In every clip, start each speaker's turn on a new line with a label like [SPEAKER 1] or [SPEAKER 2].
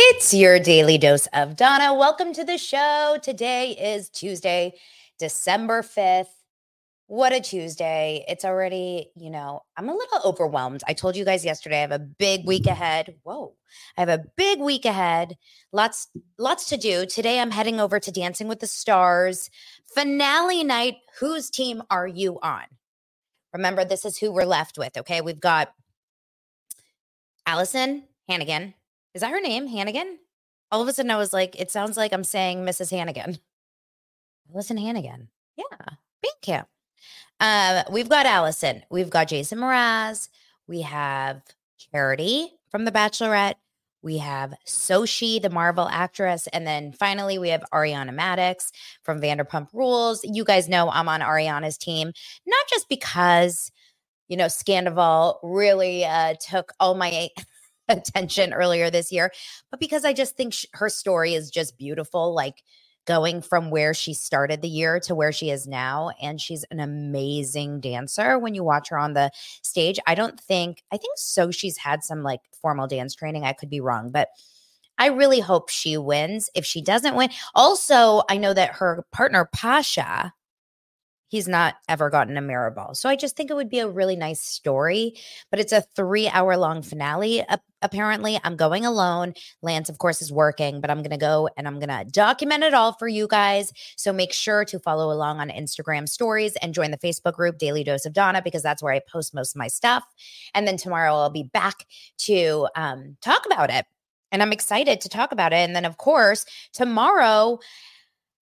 [SPEAKER 1] It's your daily dose of Dana. Welcome to the show. Today is Tuesday, December 5th. What a Tuesday. It's already, you know, I'm a little overwhelmed. I told you guys yesterday I have a big week ahead. Whoa. I have a big week ahead. Lots lots to do. Today I'm heading over to Dancing with the Stars. Finale night. Whose team are you on? Remember this is who we're left with, okay? We've got Alyson Hannigan, is that her name? Hannigan? All of a sudden, I was like, it sounds like I'm saying Mrs. Hannigan. Listen, Hannigan. Yeah, Band Camp. Uh, we've got Allison. We've got Jason Mraz. We have Charity from The Bachelorette. We have Xochitl, the Marvel actress. And then finally, we have Ariana Madix from Vanderpump Rules. You guys know I'm on Ariana's team, not just because, you know, Scandoval really uh, took all my attention earlier this year, but because I just think sh- her story is just beautiful. Like, going from where she started the year to where she is now. And she's an amazing dancer when you watch her on the stage. I don't think, I think so. She's had some like formal dance training. I could be wrong, but I really hope she wins. If she doesn't win, also, I know that her partner, Pasha, he's not ever gotten a mirror ball. So I just think it would be a really nice story, but it's a three hour long finale. Apparently, I'm going alone. Lance, of course, is working, but I'm going to go and I'm going to document it all for you guys. So make sure to follow along on Instagram stories and join the Facebook group Daily Dose of Dana because that's where I post most of my stuff. And then tomorrow I'll be back to um, talk about it. And I'm excited to talk about it. And then, of course, tomorrow,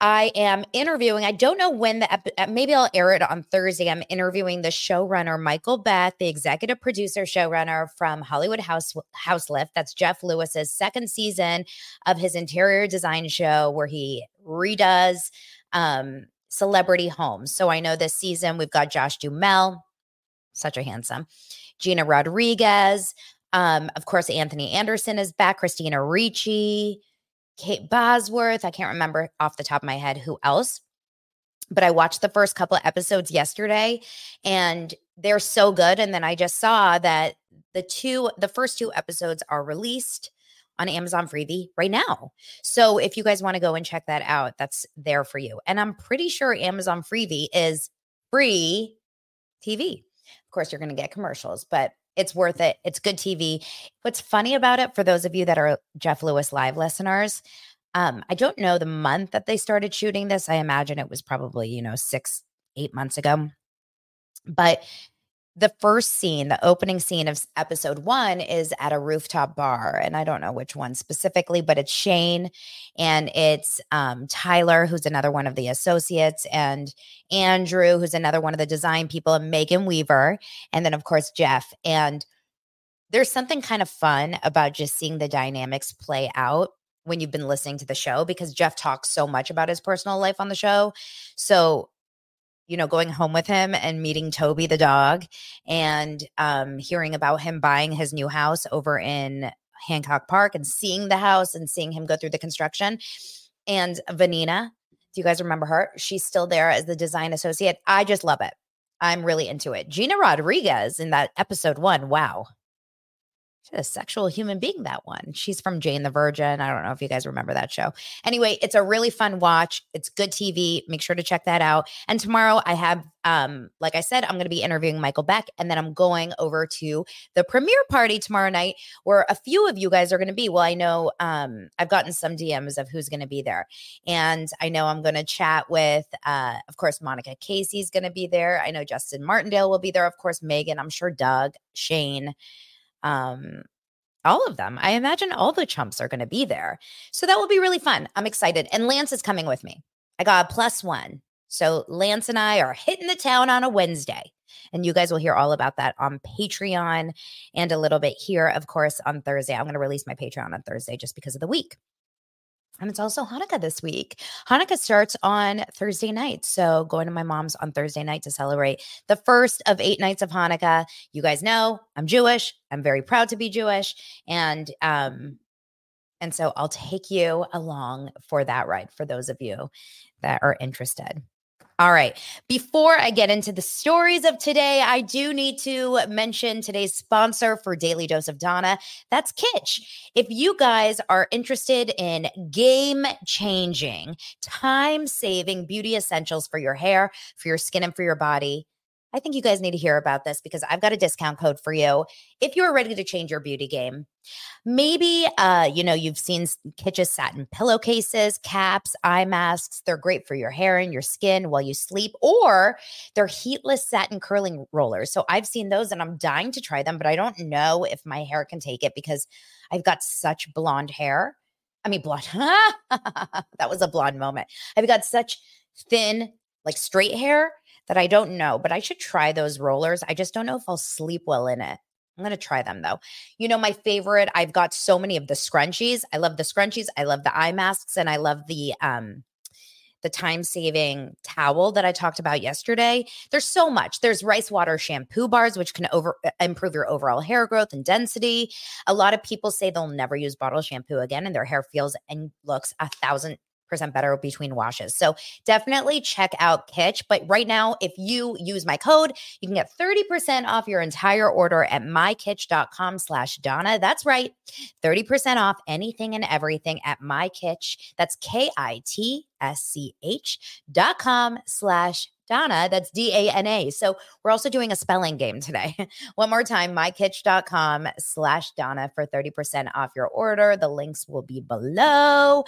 [SPEAKER 1] I am interviewing. I don't know when the uh, maybe I'll air it on Thursday. I'm interviewing the showrunner Michael Beth, the executive producer showrunner from Hollywood House House Lift. That's Jeff Lewis's second season of his interior design show where he redoes um, celebrity homes. So I know this season we've got Josh Duhamel, such a handsome, Gina Rodriguez, um, of course Anthony Anderson is back, Christina Ricci. Kate Bosworth. I can't remember off the top of my head who else, but I watched the first couple of episodes yesterday and they're so good. And then I just saw that the two, the first two episodes are released on Amazon Freevee right now. So if you guys want to go and check that out, that's there for you. And I'm pretty sure Amazon Freevee is free TV. Of course, you're going to get commercials, but it's worth it. It's good TV. What's funny about it for those of you that are Jeff Lewis live listeners, um, I don't know the month that they started shooting this. I imagine it was probably, you know, six, eight months ago. But the first scene, the opening scene of episode one is at a rooftop bar. And I don't know which one specifically, but it's Shane and it's um, Tyler, who's another one of the associates, and Andrew, who's another one of the design people, and Megan Weaver. And then, of course, Jeff. And there's something kind of fun about just seeing the dynamics play out when you've been listening to the show because Jeff talks so much about his personal life on the show. So you know, going home with him and meeting Toby the dog and um, hearing about him buying his new house over in Hancock Park and seeing the house and seeing him go through the construction. And Vanina, do you guys remember her? She's still there as the design associate. I just love it. I'm really into it. Gina Rodriguez in that episode one. Wow a sexual human being that one. She's from jane the virgin. I don't know if you guys remember that show. Anyway it's a really fun watch. It's good tv make sure to check that out. And tomorrow i have um like i said i'm going to be interviewing michael beck and then i'm going over to the premiere party tomorrow night where a few of you guys are going to be. Well i know um i've gotten some dms of who's going to be there and i know i'm going to chat with uh of course monica casey's going to be there. I know justin martindale will be there of course megan i'm sure doug shane um, all of them. I imagine all the chumps are going to be there. So that will be really fun. I'm excited. And Lance is coming with me. I got a plus one. So Lance and I are hitting the town on a Wednesday. And you guys will hear all about that on Patreon and a little bit here, of course, on Thursday. I'm going to release my Patreon on Thursday just because of the week. And it's also Hanukkah this week. Hanukkah starts on Thursday night. So, going to my mom's on Thursday night to celebrate the first of eight nights of Hanukkah. You guys know I'm Jewish. I'm very proud to be Jewish. And, um, and so I'll take you along for that ride for those of you that are interested. All right. Before I get into the stories of today, I do need to mention today's sponsor for Daily Dose of Dana. That's Kitsch. If you guys are interested in game changing, time saving beauty essentials for your hair, for your skin, and for your body, I think you guys need to hear about this because I've got a discount code for you if you are ready to change your beauty game. Maybe uh, you know, you've seen Kitsch's satin pillowcases, caps, eye masks. They're great for your hair and your skin while you sleep, or they're heatless satin curling rollers. So I've seen those and I'm dying to try them, but I don't know if my hair can take it because I've got such blonde hair. I mean, blonde. that was a blonde moment. I've got such thin, like straight hair that I don't know, but I should try those rollers. I just don't know if I'll sleep well in it. I'm going to try them though. You know, my favorite, I've got so many of the scrunchies. I love the scrunchies. I love the eye masks and I love the, um, the time saving towel that I talked about yesterday. There's so much. There's rice water shampoo bars, which can over uh, improve your overall hair growth and density. A lot of people say they'll never use bottle shampoo again, and their hair feels and looks a thousand percent better between washes. So definitely check out Kitsch. But right now, if you use my code, you can get 30% off your entire order at mykitsch.com slash Dana. That's right. 30% off anything and everything at mykitsch. That's K-I-T-S-C-H dot com slash Dana. That's D A N A. So we're also doing a spelling game today. One more time, mykitsch.com slash Dana for 30% off your order. The links will be below.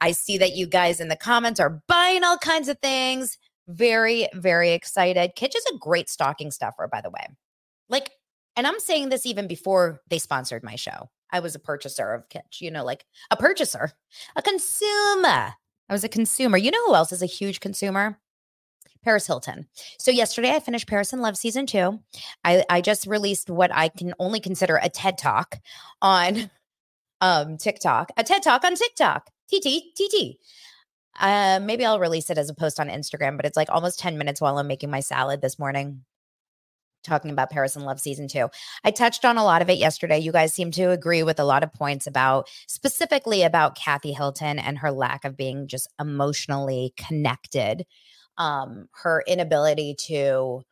[SPEAKER 1] I see that you guys in the comments are buying all kinds of things. Very, very excited. Kitsch is a great stocking stuffer, by the way. Like, and I'm saying this even before they sponsored my show. I was a purchaser of Kitsch, you know, like a purchaser, a consumer. I was a consumer. You know who else is a huge consumer? Paris Hilton. So yesterday I finished Paris in Love season two. I, I just released what I can only consider a TED talk on um TikTok, a TED talk on TikTok. TT, TT. Uh, maybe I'll release it as a post on Instagram, but it's like almost 10 minutes while I'm making my salad this morning talking about Paris in Love season two. I touched on a lot of it yesterday. You guys seem to agree with a lot of points about specifically about Kathy Hilton and her lack of being just emotionally connected um, her inability to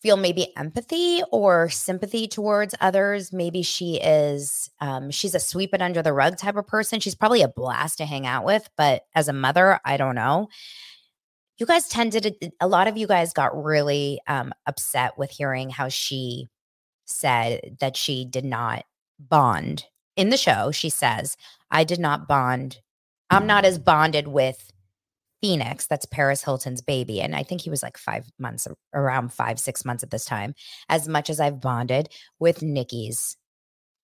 [SPEAKER 1] feel maybe empathy or sympathy towards others. Maybe she is, um, she's a sweep it under the rug type of person. She's probably a blast to hang out with, but as a mother, I don't know. You guys tended to, a lot of you guys got really um, upset with hearing how she said that she did not bond in the show. She says, I did not bond. I'm not as bonded with Phoenix, that's Paris Hilton's baby. And I think he was like five months, around five, six months at this time, as much as I've bonded with Nikki's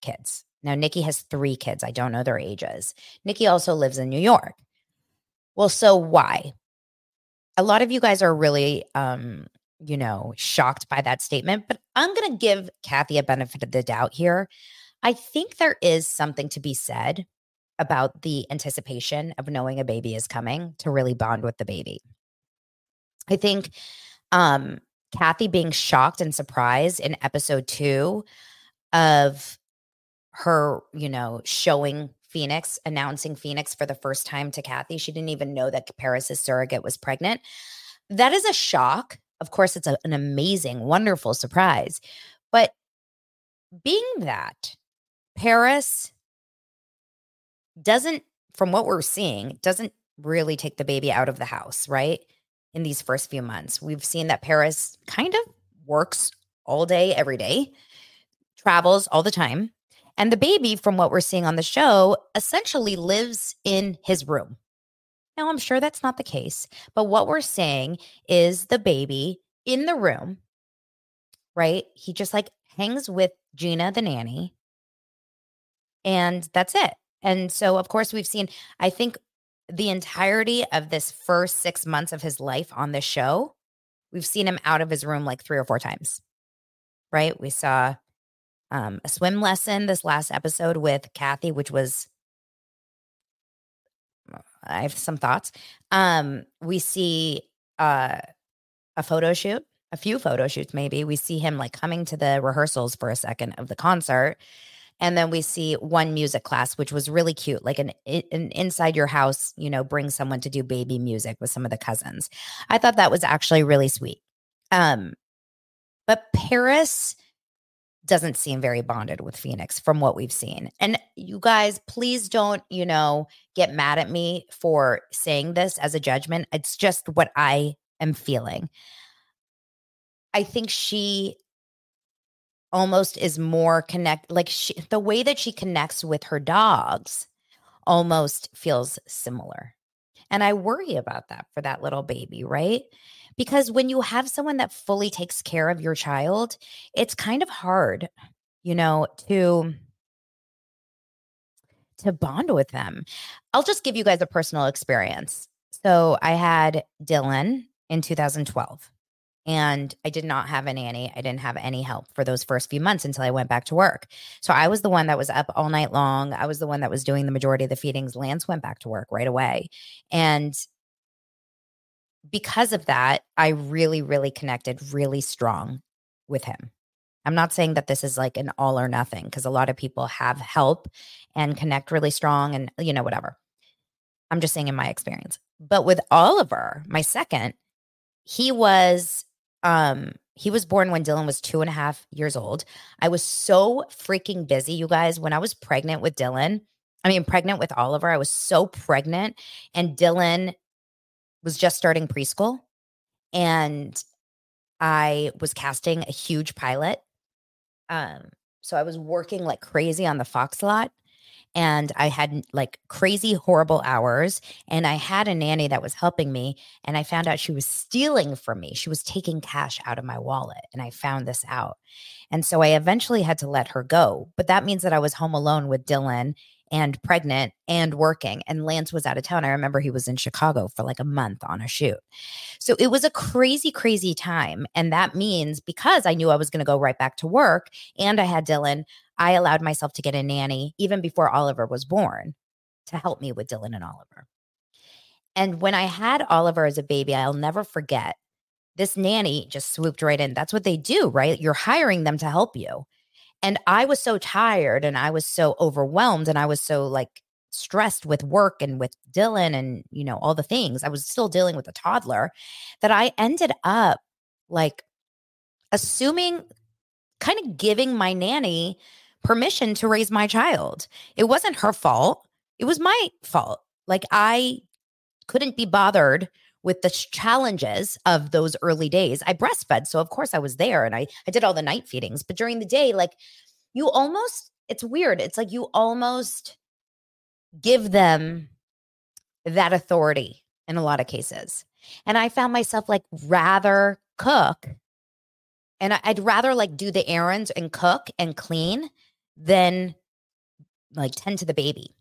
[SPEAKER 1] kids. Now, Nikki has three kids. I don't know their ages. Nikki also lives in New York. Well, so why? A lot of you guys are really, um, you know, shocked by that statement, but I'm going to give Kathy a benefit of the doubt here. I think there is something to be said about the anticipation of knowing a baby is coming to really bond with the baby. I think um Kathy being shocked and surprised in episode 2 of her, you know, showing Phoenix, announcing Phoenix for the first time to Kathy. She didn't even know that Paris's surrogate was pregnant. That is a shock. Of course, it's a, an amazing, wonderful surprise. But being that Paris doesn't, from what we're seeing, doesn't really take the baby out of the house, right? In these first few months, we've seen that Paris kind of works all day, every day, travels all the time. And the baby, from what we're seeing on the show, essentially lives in his room. Now, I'm sure that's not the case, but what we're saying is the baby in the room, right? He just like hangs with Gina, the nanny, and that's it. And so, of course, we've seen, I think, the entirety of this first six months of his life on the show, we've seen him out of his room like three or four times. Right? We saw um, a swim lesson this last episode with Kathy, which was I have some thoughts. Um, we see uh, a photo shoot, a few photo shoots, maybe. We see him like coming to the rehearsals for a second of the concert. And then we see one music class, which was really cute, like an, an inside your house, you know, bring someone to do baby music with some of the cousins. I thought that was actually really sweet. Um, but Paris doesn't seem very bonded with Phoenix from what we've seen. And you guys, please don't, you know, get mad at me for saying this as a judgment. It's just what I am feeling. I think she almost is more connect like she, the way that she connects with her dogs almost feels similar. And I worry about that for that little baby, right? Because when you have someone that fully takes care of your child, it's kind of hard, you know, to to bond with them. I'll just give you guys a personal experience. So I had Dylan in 2012 and I did not have a nanny. I didn't have any help for those first few months until I went back to work. So I was the one that was up all night long. I was the one that was doing the majority of the feedings. Lance went back to work right away. And because of that, I really, really connected really strong with him. I'm not saying that this is like an all or nothing because a lot of people have help and connect really strong and, you know, whatever. I'm just saying in my experience. But with Oliver, my second, he was um he was born when Dylan was two and a half years old. I was so freaking busy, you guys. When I was pregnant with Dylan, I mean, pregnant with Oliver, I was so pregnant, and Dylan was just starting preschool and I was casting a huge pilot. Um, so I was working like crazy on the Fox lot and I had like crazy horrible hours and I had a nanny that was helping me and I found out she was stealing from me. She was taking cash out of my wallet and I found this out. And so I eventually had to let her go. But that means that I was home alone with Dylan and pregnant and working. And Lance was out of town. I remember he was in Chicago for like a month on a shoot. So it was a crazy, crazy time. And that means because I knew I was going to go right back to work and I had Dylan, I allowed myself to get a nanny even before Oliver was born to help me with Dylan and Oliver. And when I had Oliver as a baby, I'll never forget this nanny just swooped right in. That's what they do, right? You're hiring them to help you. And I was so tired and I was so overwhelmed and I was so like stressed with work and with Dylan and, you know, all the things. I was still dealing with a toddler that I ended up like assuming, kind of giving my nanny permission to raise my child. It wasn't her fault, it was my fault. Like I couldn't be bothered with the challenges of those early days. I breastfed, so of course I was there and I I did all the night feedings, but during the day like you almost it's weird. It's like you almost give them that authority in a lot of cases. And I found myself like rather cook and I'd rather like do the errands and cook and clean than like tend to the baby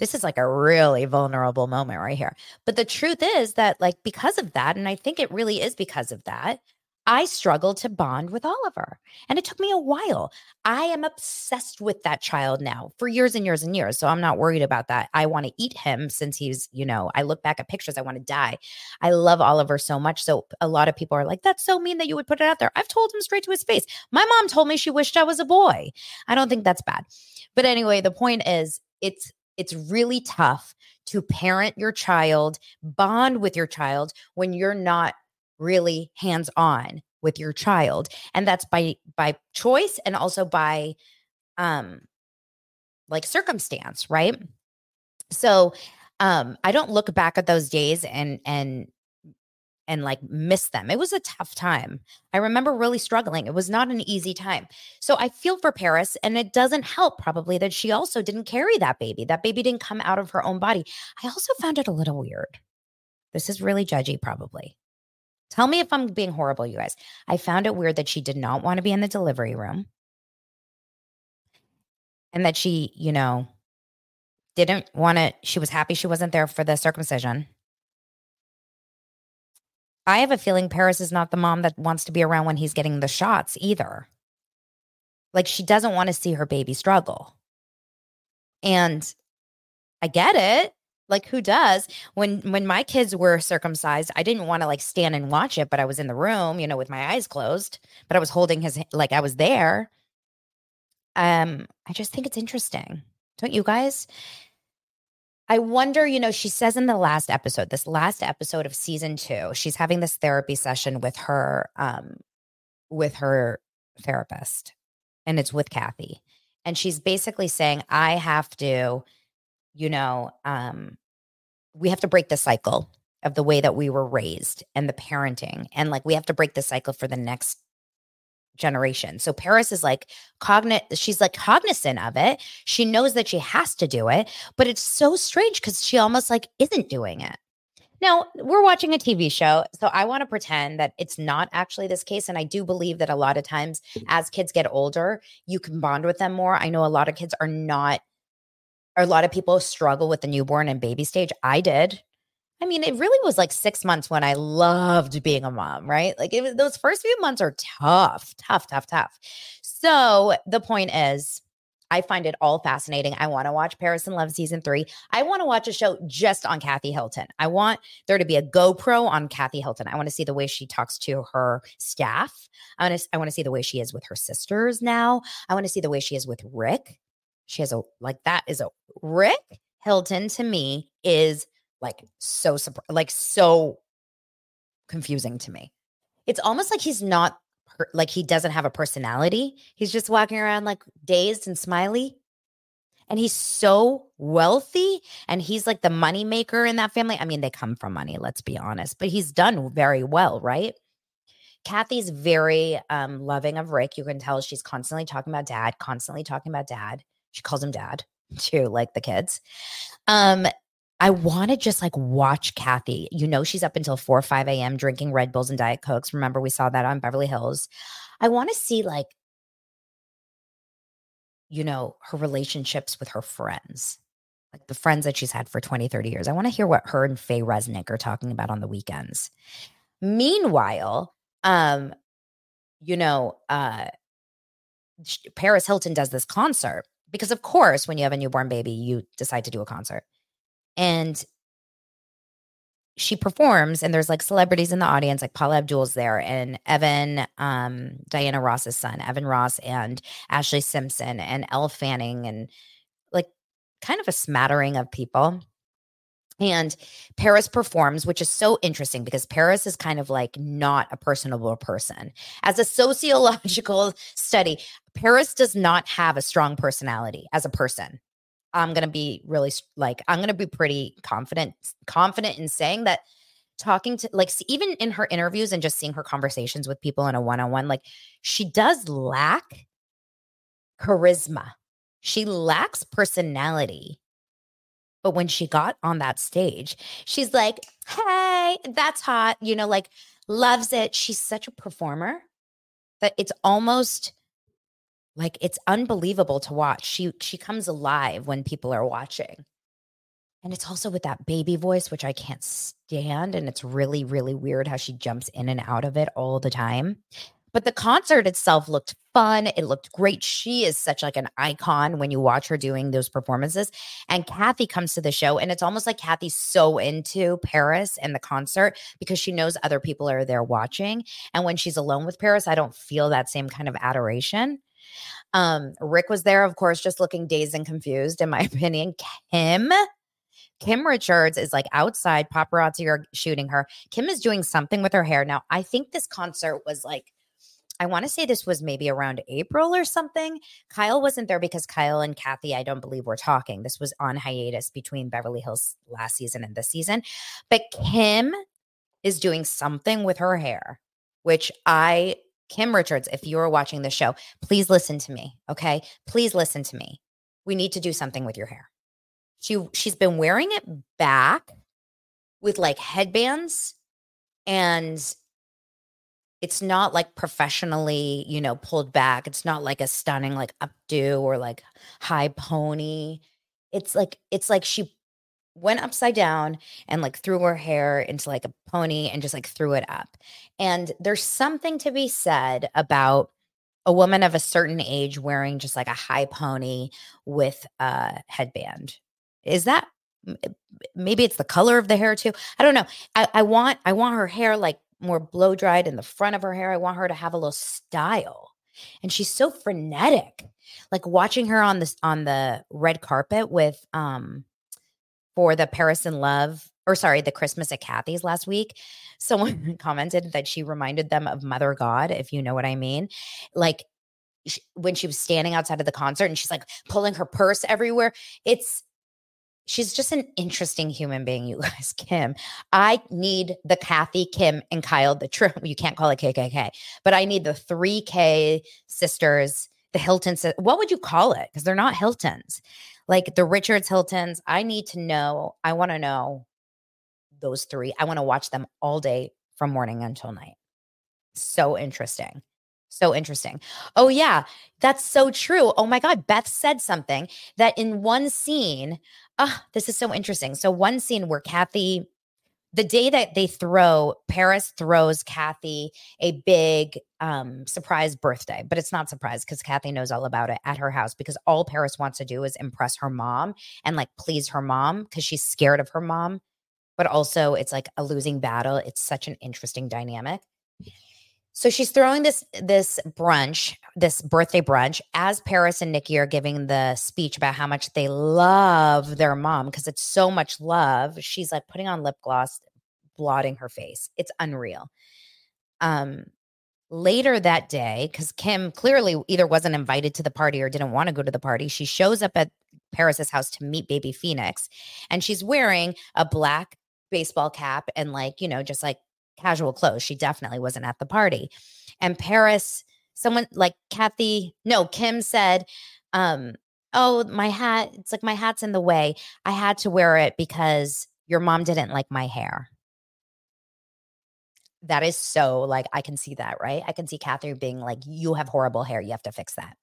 [SPEAKER 1] this is like a really vulnerable moment right here. But the truth is that, like, because of that, and I think it really is because of that, I struggled to bond with Oliver. And it took me a while. I am obsessed with that child now for years and years and years. So I'm not worried about that. I want to eat him since he's, you know, I look back at pictures, I want to die. I love Oliver so much. So a lot of people are like, that's so mean that you would put it out there. I've told him straight to his face. My mom told me she wished I was a boy. I don't think that's bad. But anyway, the point is, it's it's really tough to parent your child, bond with your child when you're not really hands on with your child. And that's by by choice and also by um like circumstance, right? So um I don't look back at those days and and and like miss them. It was a tough time. I remember really struggling. It was not an easy time. So I feel for Paris, and it doesn't help probably that she also didn't carry that baby. That baby didn't come out of her own body. I also found it a little weird. This is really judgy, probably. Tell me if I'm being horrible, you guys. I found it weird that she did not want to be in the delivery room and that she, you know, didn't want to, she was happy she wasn't there for the circumcision. I have a feeling Paris is not the mom that wants to be around when he's getting the shots either. Like she doesn't want to see her baby struggle. And I get it. Like who does? When when my kids were circumcised, I didn't want to like stand and watch it, but I was in the room, you know, with my eyes closed, but I was holding his like I was there. Um I just think it's interesting. Don't you guys? I wonder, you know, she says in the last episode, this last episode of season 2, she's having this therapy session with her um with her therapist and it's with Kathy. And she's basically saying I have to you know, um, we have to break the cycle of the way that we were raised and the parenting. And like we have to break the cycle for the next generation. So Paris is like cognit she's like cognizant of it. She knows that she has to do it, but it's so strange cuz she almost like isn't doing it. Now, we're watching a TV show, so I want to pretend that it's not actually this case and I do believe that a lot of times as kids get older, you can bond with them more. I know a lot of kids are not a lot of people struggle with the newborn and baby stage. I did. I mean, it really was like six months when I loved being a mom, right? Like was, those first few months are tough, tough, tough, tough. So the point is, I find it all fascinating. I want to watch Paris in Love season three. I want to watch a show just on Kathy Hilton. I want there to be a GoPro on Kathy Hilton. I want to see the way she talks to her staff. I want to, I want to see the way she is with her sisters now. I want to see the way she is with Rick. She has a like that is a Rick Hilton to me is like so like so confusing to me. It's almost like he's not like he doesn't have a personality. He's just walking around like dazed and smiley. And he's so wealthy and he's like the money maker in that family. I mean, they come from money, let's be honest, but he's done very well, right? Kathy's very um, loving of Rick. You can tell she's constantly talking about dad, constantly talking about dad. She calls him dad too, like the kids. Um, I want to just like watch Kathy. You know, she's up until 4 or 5 a.m. drinking Red Bulls and Diet Cokes. Remember, we saw that on Beverly Hills. I want to see like, you know, her relationships with her friends, like the friends that she's had for 20, 30 years. I want to hear what her and Faye Resnick are talking about on the weekends. Meanwhile, um, you know, uh, Paris Hilton does this concert because of course when you have a newborn baby you decide to do a concert. And she performs and there's like celebrities in the audience like paula abdul's there and evan um, diana ross's son evan ross and ashlee simpson and elle fanning and like kind of a smattering of people and Paris performs, which is so interesting because Paris is kind of like not a personable person. As a sociological study, Paris does not have a strong personality as a person. I'm going to be really like I'm going to be pretty confident confident in saying that talking to like even in her interviews and just seeing her conversations with people in a one-on-one like she does lack charisma. She lacks personality. But when she got on that stage, she's like, "Hey, that's hot." You know, like loves it. She's such a performer that it's almost like it's unbelievable to watch. She she comes alive when people are watching. And it's also with that baby voice which I can't stand and it's really really weird how she jumps in and out of it all the time. But the concert itself looked fun. It looked great. She is such like an icon when you watch her doing those performances. And Kathy comes to the show and it's almost like Kathy's so into Paris and the concert because she knows other people are there watching. And when she's alone with Paris, I don't feel that same kind of adoration. Um, Rick was there, of course, just looking dazed and confused, in my opinion. Kim, Kim Richards is like outside, paparazzi are shooting her. Kim is doing something with her hair. Now, I think this concert was like, I want to say this was maybe around April or something. Kyle wasn't there because Kyle and Kathy, I don't believe, were talking. This was on hiatus between Beverly Hills last season and this season. But Kim is doing something with her hair, which I Kim Richards, if you are watching the show, please listen to me. Okay. Please listen to me. We need to do something with your hair. She she's been wearing it back with like headbands and it's not like professionally, you know, pulled back. It's not like a stunning like updo or like high pony. It's like it's like she went upside down and like threw her hair into like a pony and just like threw it up. And there's something to be said about a woman of a certain age wearing just like a high pony with a headband. Is that maybe it's the color of the hair too? I don't know. I, I want I want her hair like more blow dried in the front of her hair. I want her to have a little style. And she's so frenetic. Like watching her on this on the red carpet with um for the Paris in Love or sorry, the Christmas at Kathy's last week, someone commented that she reminded them of Mother God, if you know what I mean. Like when she was standing outside of the concert and she's like pulling her purse everywhere. It's she's just an interesting human being, you guys. Kim, I need the Kathy, Kim, and Kyle, the true, you can't call it KKK, but I need the 3K sisters, the Hiltons. What would you call it? Because they're not Hiltons. Like the Richards Hiltons. I need to know. I want to know those three. I want to watch them all day from morning until night. So interesting. So interesting. Oh, yeah, that's so true. Oh my God, Beth said something that in one scene, ah, this is so interesting. So, one scene where Kathy, the day that they throw, Paris throws Kathy a big um, surprise birthday, but it's not surprise because Kathy knows all about it at her house because all Paris wants to do is impress her mom and like please her mom because she's scared of her mom. But also, it's like a losing battle. It's such an interesting dynamic. So she's throwing this this brunch, this birthday brunch, as Paris and Nikki are giving the speech about how much they love their mom because it's so much love. She's like putting on lip gloss, blotting her face. It's unreal. Um, later that day, because Kim clearly either wasn't invited to the party or didn't want to go to the party, she shows up at Paris's house to meet baby Phoenix, and she's wearing a black baseball cap and like you know just like casual clothes. She definitely wasn't at the party. And Paris, someone like Kathy, no, Kim said, um, Oh, my hat, it's like my hat's in the way. I had to wear it because your mom didn't like my hair. That is so like, I can see that, right? I can see Kathy being like, You have horrible hair. You have to fix that.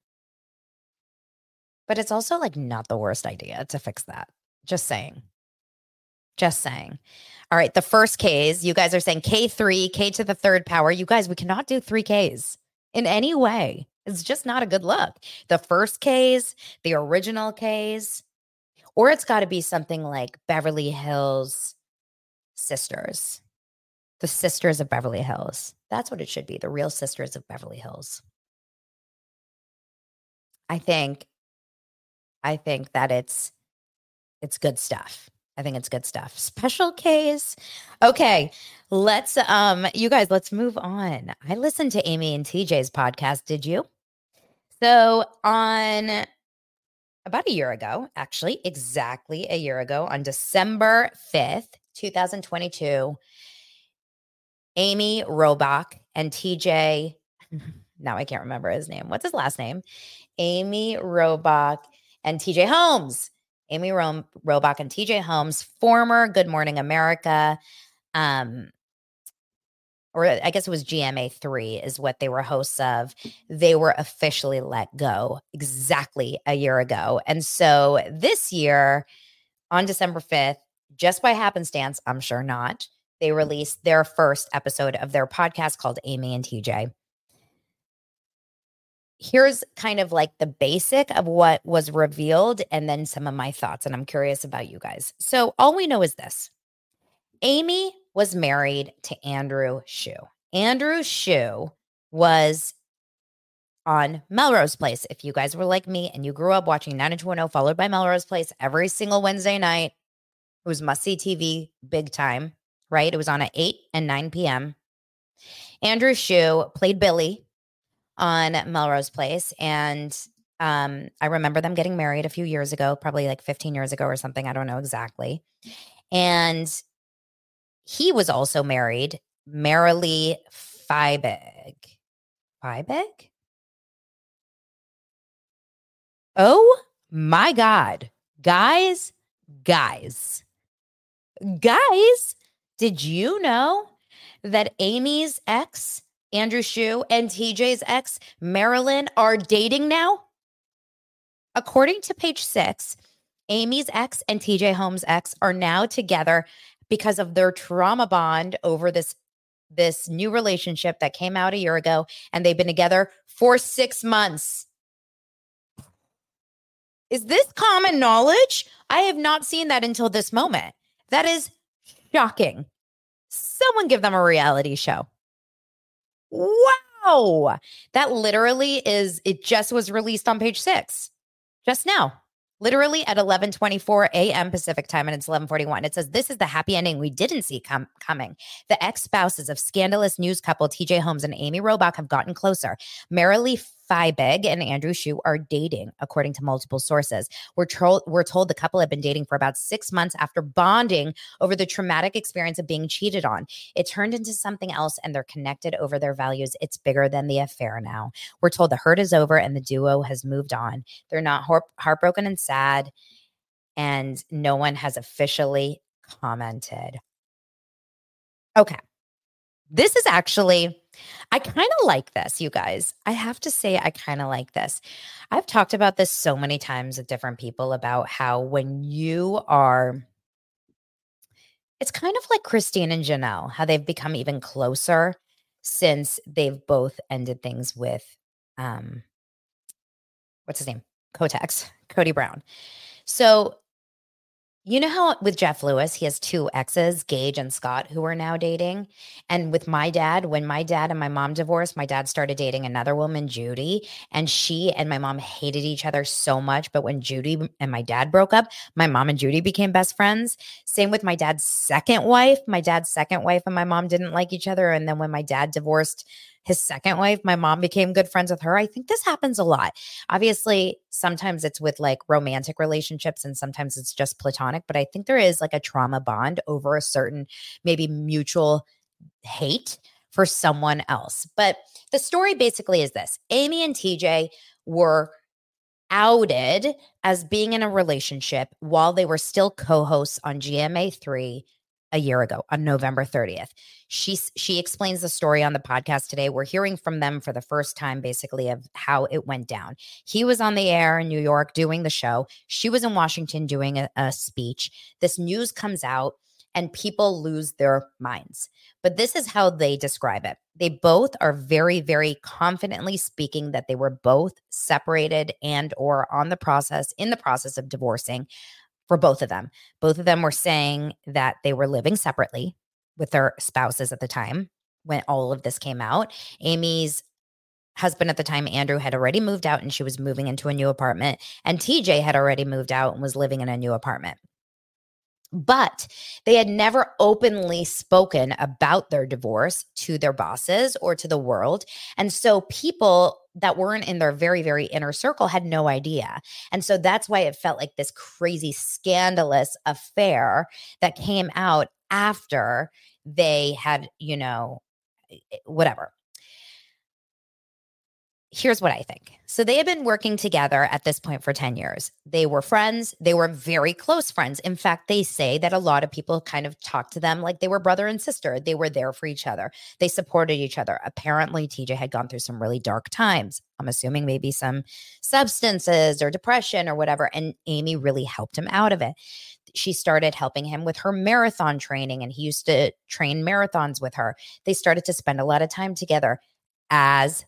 [SPEAKER 1] But it's also like not the worst idea to fix that. Just saying. Just saying. All right. The first Ks, you guys are saying K3, K to the third power. You guys, we cannot do three Ks in any way. It's just not a good look. The first Ks, the original Ks, or it's got to be something like Beverly Hills Sisters, the Sisters of Beverly Hills. That's what it should be. The real Sisters of Beverly Hills. I think, I think that it's, it's good stuff. I think it's good stuff. Special case. Okay, let's um you guys, let's move on. I listened to Amy and TJ's podcast, did you? So, on about a year ago, actually, exactly a year ago on December 5th, 2022, Amy Robach and TJ now I can't remember his name. What's his last name? Amy Robach and TJ Holmes Amy Ro- Robach and TJ Holmes, former Good Morning America, um, or I guess it was GMA3 is what they were hosts of. They were officially let go exactly a year ago. And so this year, on December 5th, just by happenstance, I'm sure not, they released their first episode of their podcast called Amy and TJ here's kind of like the basic of what was revealed and then some of my thoughts. And I'm curious about you guys. So, all we know is this Amy was married to Andrew Shue. Andrew Shue was on Melrose Place. If you guys were like me and you grew up watching 90210 followed by Melrose Place every single Wednesday night, it was must see TV big time, right? It was on at 8 and 9 p.m. Andrew Shue played Billy on Melrose Place. And um, I remember them getting married a few years ago, probably like 15 years ago or something. I don't know exactly. And he was also married, Marilee Fiebig. Fiebig? Oh my God. Guys, guys, guys, did you know that Amy's ex Andrew Shue and TJ's ex, Marilyn, are dating now? According to page six, Amy's ex and TJ Holmes' ex are now together because of their trauma bond over this this new relationship that came out a year ago and they've been together for 6 months. Is this common knowledge? I have not seen that until this moment. That is shocking. Someone give them a reality show. Wow. That literally is, it just was released on page six just now literally at 11:24 a.m. Pacific time and it's 11:41. It says this is the happy ending we didn't see com- coming. The ex-spouses of scandalous news couple TJ Holmes and Amy Robach have gotten closer. Marilee Fiebig and Andrew Shue are dating, according to multiple sources. We're, told we're told the couple had been dating for about six months after bonding over the traumatic experience of being cheated on. It turned into something else, and they're connected over their values. It's bigger than the affair now. We're told the hurt is over and the duo has moved on. They're not heart- heartbroken and sad, and no one has officially commented. Okay. This is actually I kind of like this, you guys. I have to say, I kind of like this. I've talked about this so many times with different people about how when you are, it's kind of like Christine and Janelle, how they've become even closer since they've both ended things with, um, what's his name? Kotex, Kody Brown. So you know how with Jeff Lewis, he has two exes, Gage and Scott, who are now dating. And with my dad, when my dad and my mom divorced, my dad started dating another woman, Judy. And she and my mom hated each other so much. But when Judy and my dad broke up, my mom and Judy became best friends. Same with my dad's second wife. My dad's second wife and my mom didn't like each other. And then when my dad divorced, his second wife, my mom became good friends with her. I think this happens a lot. Obviously, sometimes it's with like romantic relationships and sometimes it's just platonic, but I think there is like a trauma bond over a certain maybe mutual hate for someone else. But the story basically is this Amy and TJ were outed as being in a relationship while they were still co hosts on GMA3 a year ago on November 30th. She she explains the story on the podcast today. We're hearing from them for the first time basically of how it went down. He was on the air in New York doing the show. She was in Washington doing a, a speech. This news comes out and people lose their minds. But this is how they describe it. They both are very very confidently speaking that they were both separated and or on the process in the process of divorcing for both of them. Both of them were saying that they were living separately with their spouses at the time when all of this came out. Amy's husband at the time, Andrew, had already moved out and she was moving into a new apartment. And TJ had already moved out and was living in a new apartment. But they had never openly spoken about their divorce to their bosses or to the world. And so people that weren't in their very, very inner circle had no idea. And so that's why it felt like this crazy, scandalous affair that came out after they had, you know, eh, eh, whatever here's what I think. So they had been working together at this point for 10 years. They were friends. They were very close friends. In fact, they say that a lot of people kind of talked to them like they were brother and sister. They were there for each other. They supported each other. Apparently, TJ had gone through some really dark times. I'm assuming maybe some substances or depression or whatever. And Amy really helped him out of it. She started helping him with her marathon training, and he used to train marathons with her. They started to spend a lot of time together as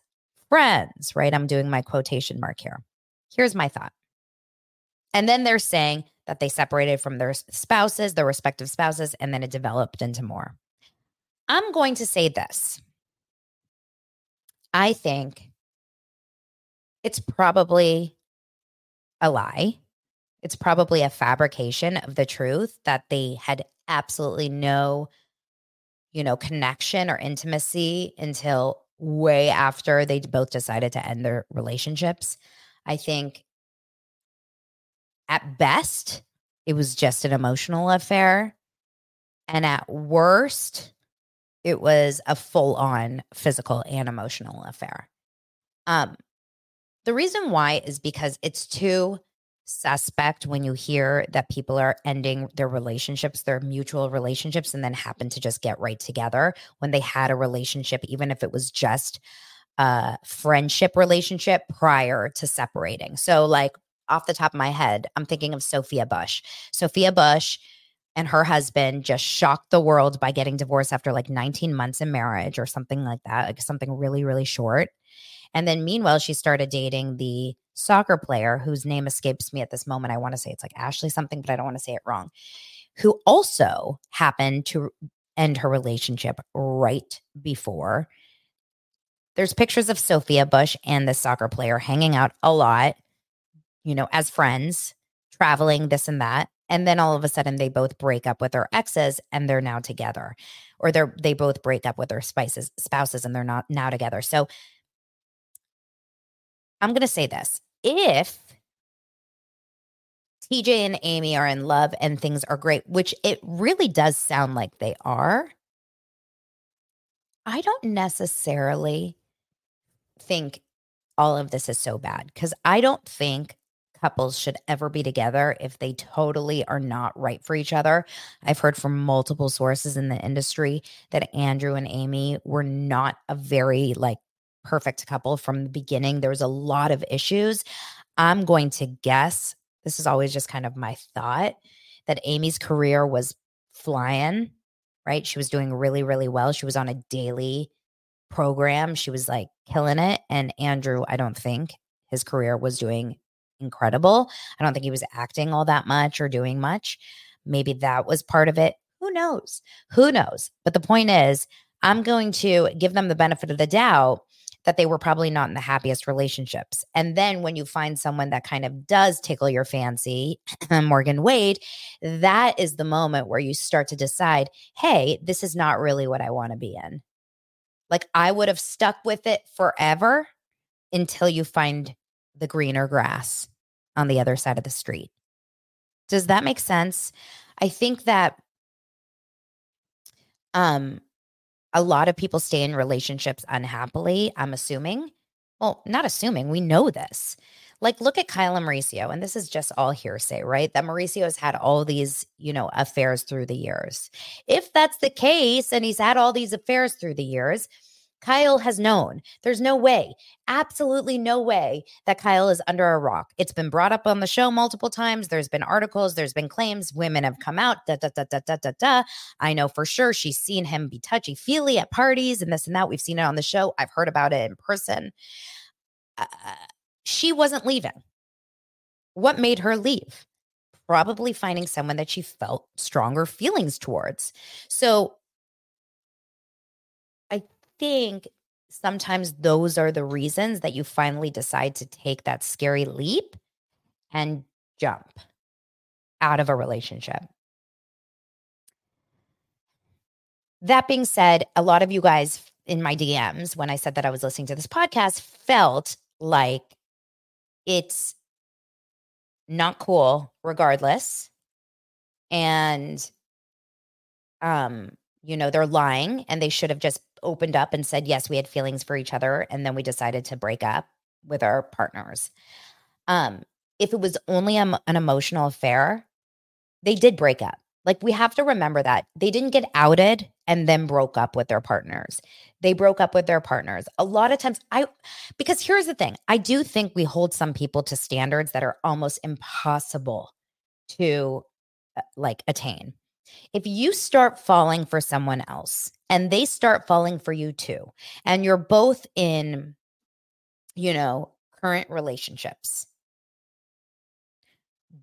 [SPEAKER 1] friends, right? I'm doing my quotation mark here. Here's my thought. And then they're saying that they separated from their spouses, their respective spouses, and then it developed into more. I'm going to say this. I think it's probably a lie. It's probably a fabrication of the truth that they had absolutely no, you know, connection or intimacy until way after they both decided to end their relationships. I think at best, it was just an emotional affair. And at worst, it was a full on physical and emotional affair. Um, the reason why is because it's too suspect when you hear that people are ending their relationships, their mutual relationships, and then happen to just get right together when they had a relationship, even if it was just a friendship relationship prior to separating. So, like, off the top of my head, I'm thinking of Sophia Bush. Sophia Bush and her husband just shocked the world by getting divorced after like 19 months in marriage or something like that, like something really, really short. And then meanwhile, she started dating the soccer player whose name escapes me at this moment. I want to say it's like Ashley something, but I don't want to say it wrong, who also happened to end her relationship right before. There's pictures of Sophia Bush and the soccer player hanging out a lot, you know, as friends, traveling, this and that. And then all of a sudden they both break up with their exes and they're now together. Or they're they both break up with their spices, spouses and they're not now together. So I'm gonna say this. If TJ and Amy are in love and things are great, which it really does sound like they are. I don't necessarily think all of this is so bad because I don't think couples should ever be together if they totally are not right for each other. I've heard from multiple sources in the industry that Andrew and Amy were not a very like perfect couple from the beginning. There was a lot of issues. I'm going to guess this is always just kind of my thought that Amy's career was flying, right? She was doing really, really well. She was on a daily program. She was like killing it. And Andrew, I don't think his career was doing incredible. I don't think he was acting all that much or doing much. Maybe that was part of it. Who knows? Who knows? But the point is, I'm going to give them the benefit of the doubt that they were probably not in the happiest relationships. And then when you find someone that kind of does tickle your fancy, Morgan Wade, that is the moment where you start to decide, hey, this is not really what I want to be in. Like I would have stuck with it forever until you find the greener grass on the other side of the street. Does that make sense? I think that um a lot of people stay in relationships unhappily, I'm assuming. Well, not assuming, we know this. Like, look at Kyle and Mauricio, and this is just all hearsay, right? That Mauricio has had all these, you know, affairs through the years. If that's the case, and he's had all these affairs through the years, Kyle has known. There's no way, absolutely no way that Kyle is under a rock. It's been brought up on the show multiple times. There's been articles, there's been claims. Women have come out. Da, da, da, da, da, da, da. I know for sure she's seen him be touchy feely at parties and this and that. We've seen it on the show. I've heard about it in person. Uh, she wasn't leaving. What made her leave? Probably finding someone that she felt stronger feelings towards. So think sometimes those are the reasons that you finally decide to take that scary leap and jump out of a relationship. That being said, a lot of you guys in my DMs, when I said that I was listening to this podcast, felt like it's not cool regardless. And, um, you know, they're lying and they should have just opened up and said, yes, we had feelings for each other. And then we decided to break up with our partners. Um, if it was only a, an emotional affair, they did break up. Like we have to remember that they didn't get outed and then broke up with their partners. They broke up with their partners. A lot of times, I, because here's the thing I do think we hold some people to standards that are almost impossible to uh, like attain. If you start falling for someone else and they start falling for you too, and you're both in, you know, current relationships,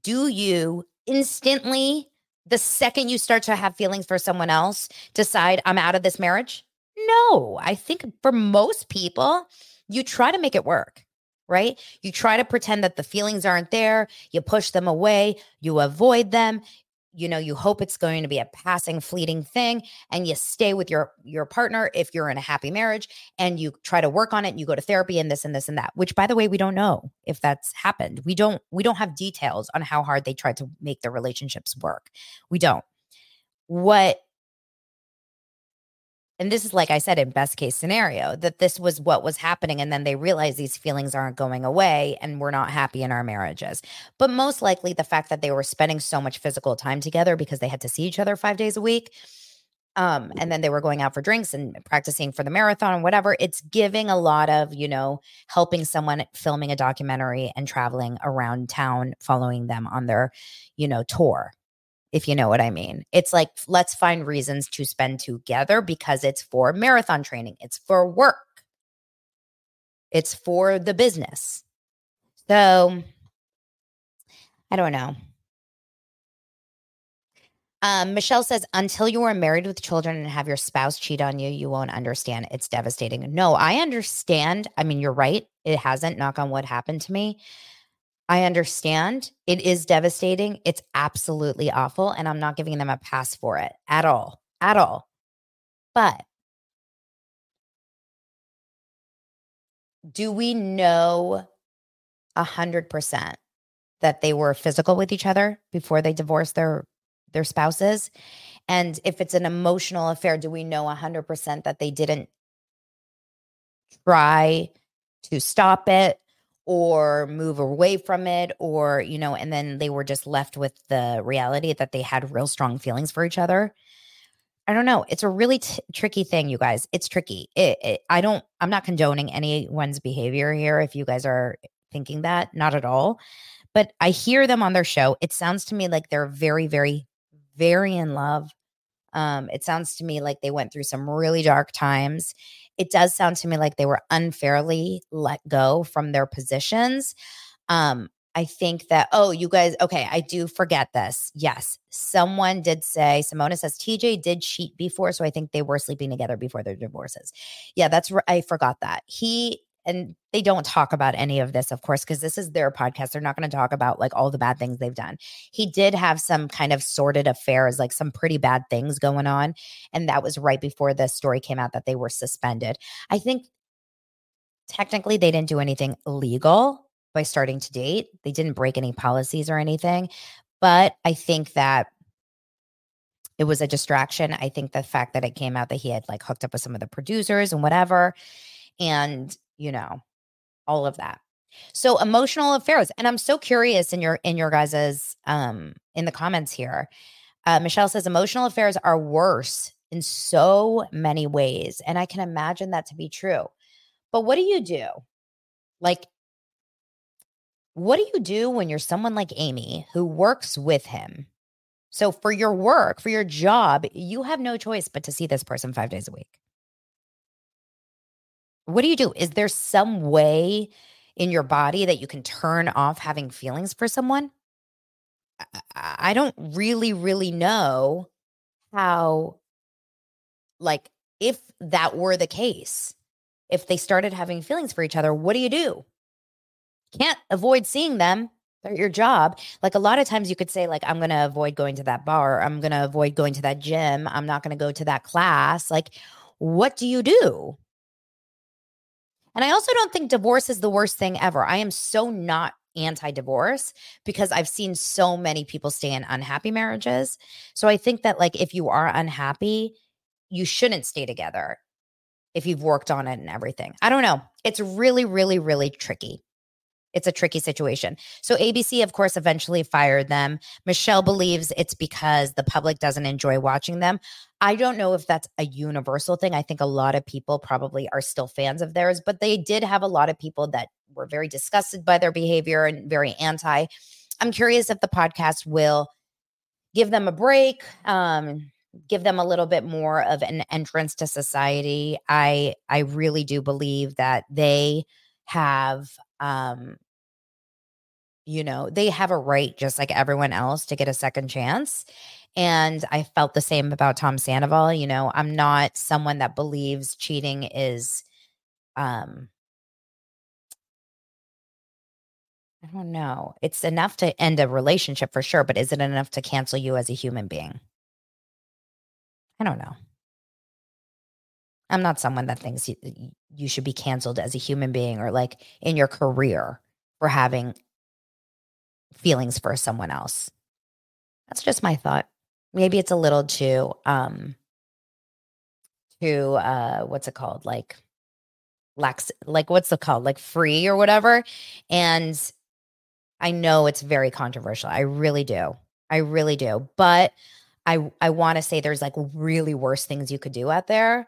[SPEAKER 1] do you instantly, the second you start to have feelings for someone else, decide I'm out of this marriage? No, I think for most people, you try to make it work right? You try to pretend that the feelings aren't there, you push them away, you avoid them, you know you hope it's going to be a passing fleeting thing and you stay with your your partner if you're in a happy marriage and you try to work on it and you go to therapy and this and this and that which by the way we don't know if that's happened. We don't we don't have details on how hard they tried to make the relationships work. We don't. What and this is like I said in best case scenario that this was what was happening and then they realized these feelings aren't going away and we're not happy in our marriages. But most likely the fact that they were spending so much physical time together because they had to see each other 5 days a week Um, and then they were going out for drinks and practicing for the marathon and whatever. It's giving a lot of, you know, helping someone filming a documentary and traveling around town, following them on their, you know, tour, if you know what I mean. It's like, let's find reasons to spend together because it's for marathon training, it's for work, it's for the business. So I don't know. Um, Michelle says, until you are married with children and have your spouse cheat on you, you won't understand. It's devastating. No, I understand. I mean, you're right. It hasn't, knock on what happened to me. I understand. It is devastating. It's absolutely awful. And I'm not giving them a pass for it at all. At all. But do we know a hundred percent that they were physical with each other before they divorced their their spouses? And if it's an emotional affair, do we know 100% that they didn't try to stop it or move away from it or, you know, and then they were just left with the reality that they had real strong feelings for each other? I don't know. It's a really t- tricky thing, you guys. It's tricky. It, it, I don't, I'm not condoning anyone's behavior here. If you guys are thinking that, not at all. But I hear them on their show. It sounds to me like they're very, very very in love. Um, it sounds to me like they went through some really dark times. It does sound to me like they were unfairly let go from their positions. Um, I think that, oh, you guys, okay, I do forget this. Yes, someone did say, Simona says TJ did cheat before. So I think they were sleeping together before their divorces. Yeah, that's, right. I forgot that. He and they don't talk about any of this, of course, because this is their podcast. They're not going to talk about like all the bad things they've done. He did have some kind of sordid affairs, like some pretty bad things going on. And that was right before the story came out that they were suspended. I think technically they didn't do anything illegal by starting to date, they didn't break any policies or anything. But I think that it was a distraction. I think the fact that it came out that he had like hooked up with some of the producers and whatever. And you know, all of that. So emotional affairs. And I'm so curious in your in your guys's um in the comments here. Uh, Michelle says emotional affairs are worse in so many ways. And I can imagine that to be true. But what do you do? Like, what do you do when you're someone like Amy who works with him? So, for your work, for your job, you have no choice but to see this person five days a week what do you do? Is there some way in your body that you can turn off having feelings for someone? I don't really, really know how, like, if that were the case, if they started having feelings for each other, what do you do? Can't avoid seeing them. They're your job. Like a lot of times you could say, like, I'm gonna avoid going to that bar, I'm gonna avoid going to that gym, I'm not gonna go to that class. Like, what do you do? And I also don't think divorce is the worst thing ever. I am so not anti divorce because I've seen so many people stay in unhappy marriages. So I think that, like, if you are unhappy, you shouldn't stay together if you've worked on it and everything. I don't know. It's really, really, really tricky it's a tricky situation. So ABC, of course, eventually fired them. Michelle believes it's because the public doesn't enjoy watching them. I don't know if that's a universal thing. I think a lot of people probably are still fans of theirs, but they did have a lot of people that were very disgusted by their behavior and very anti. I'm curious if the podcast will give them a break, um, give them a little bit more of an entrance to society. I I really do believe that they have um you know they have a right just like everyone else to get a second chance and i felt the same about tom sandoval you know i'm not someone that believes cheating is um i don't know it's enough to end a relationship for sure but is it enough to cancel you as a human being? I don't know. I'm not someone that thinks you, you should be canceled as a human being or like in your career for having feelings for someone else. That's just my thought. Maybe it's a little too um too uh what's it called? Like lax like what's it called? Like free or whatever. And I know it's very controversial. I really do. I really do. But I I want to say there's like really worse things you could do out there.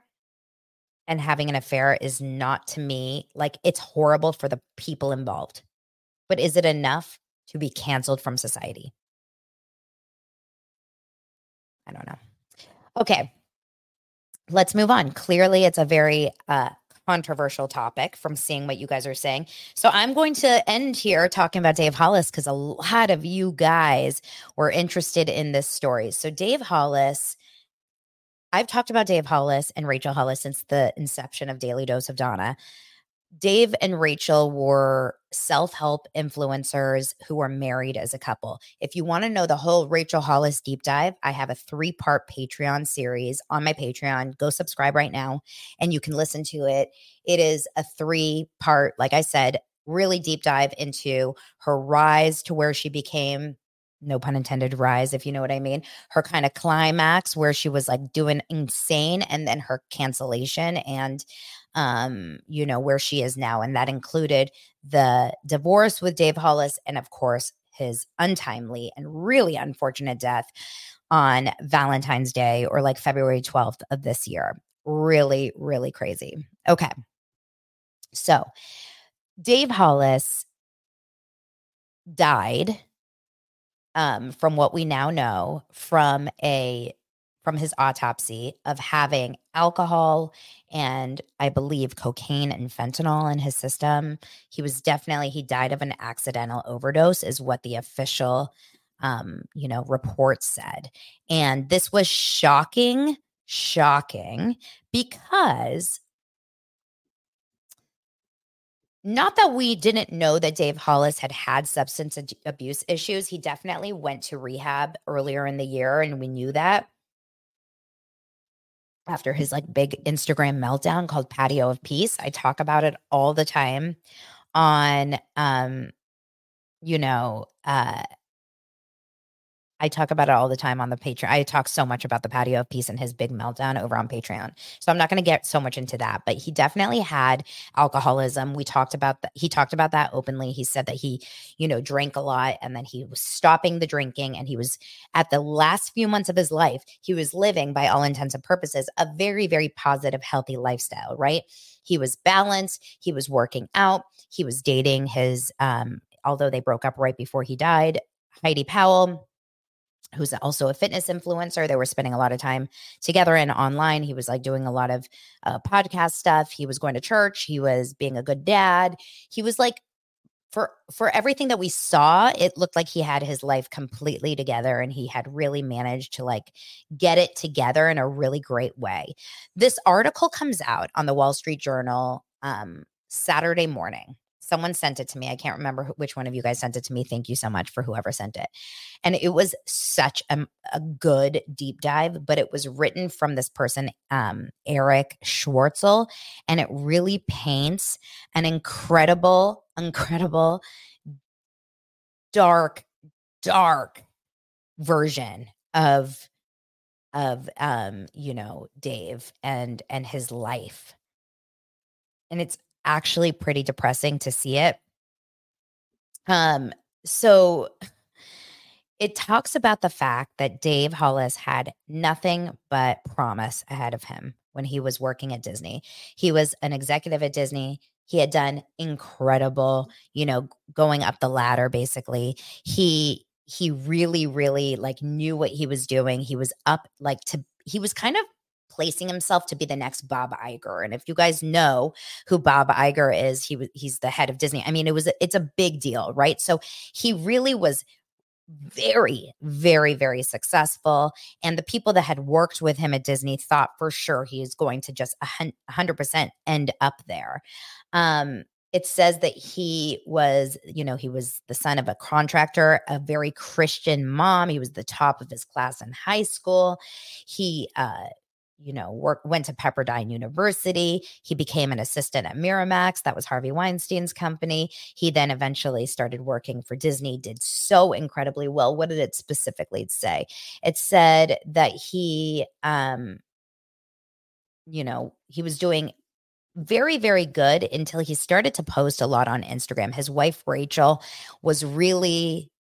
[SPEAKER 1] And having an affair is not to me like it's horrible for the people involved. But is it enough to be canceled from society? I don't know. Okay. Let's move on. Clearly, it's a very uh, controversial topic from seeing what you guys are saying. So I'm going to end here talking about Dave Hollis because a lot of you guys were interested in this story. So Dave Hollis, I've talked about Dave Hollis and Rachel Hollis since the inception of Daily Dose of Dana. Dave and Rachel were self help influencers who were married as a couple. If you want to know the whole Rachel Hollis deep dive, I have a three part Patreon series on my Patreon. Go subscribe right now and you can listen to it. It is a three part, like I said, really deep dive into her rise to where she became no pun intended rise if you know what i mean her kind of climax where she was like doing insane and then her cancellation and um, you know, where she is now. And that included the divorce with Dave Hollis and, of course, his untimely and really unfortunate death on Valentine's Day or like February 12th of this year. Really, really crazy. Okay. So, Dave Hollis died um, from what we now know from a from his autopsy of having alcohol and I believe cocaine and fentanyl in his system. He was definitely he died of an accidental overdose is what the official um, you know, report said. And this was shocking, shocking because not that we didn't know that Dave Hollis had had substance abuse issues. He definitely went to rehab earlier in the year, and we knew that after his like big Instagram meltdown called Patio of Peace. I talk about it all the time on um you know uh I talk about it all the time on the Patreon. I talk so much about the patio of peace and his big meltdown over on Patreon. So I'm not going to get so much into that, but he definitely had alcoholism. We talked about that. He talked about that openly. He said that he, you know, drank a lot and then he was stopping the drinking and he was at the last few months of his life, he was living by all intents and purposes a very very positive healthy lifestyle, right? He was balanced, he was working out, he was dating his um although they broke up right before he died, Heidi Powell who's also a fitness influencer. They were spending a lot of time together and online. He was like doing a lot of uh, podcast stuff. He was going to church. He was being a good dad. He was like, for for everything that we saw it looked like he had his life completely together and he had really managed to like get it together in a really great way this article comes out on the wall street journal um saturday morning Someone sent it to me. I can't remember which one of you guys sent it to me. Thank you so much for whoever sent it. And it was such a, a good deep dive, but it was written from this person, um, Erich Schwartzel, and it really paints an incredible, incredible, dark, dark version of of um you know Dave and and his life and it's actually pretty depressing to see it. Um, so it talks about the fact that Dave Hollis had nothing but promise ahead of him when he was working at Disney. He was an executive at Disney. He had done incredible, you know, going up the ladder basically. He he really really like knew what he was doing. He was up like to he was kind of placing himself to be the next Bob Iger. And if you guys know who Bob Iger is, he was he's the head of Disney. I mean, it was it's a big deal, right? So he really was very, very, very successful. And the people that had worked with him at Disney thought for sure he is going to just 100% end up there. Um, it says that he was, you know, he was the son of a contractor, a very Christian mom. He was the top of his class in high school. He uh, you know, work went to Pepperdine University. He became an assistant at Miramax. That was Harvey Weinstein's company. He then eventually started working for Disney, did so incredibly well. What did it specifically say? It said that he um you know, he was doing very very good until he started to post a lot on Instagram. His wife Rachel was really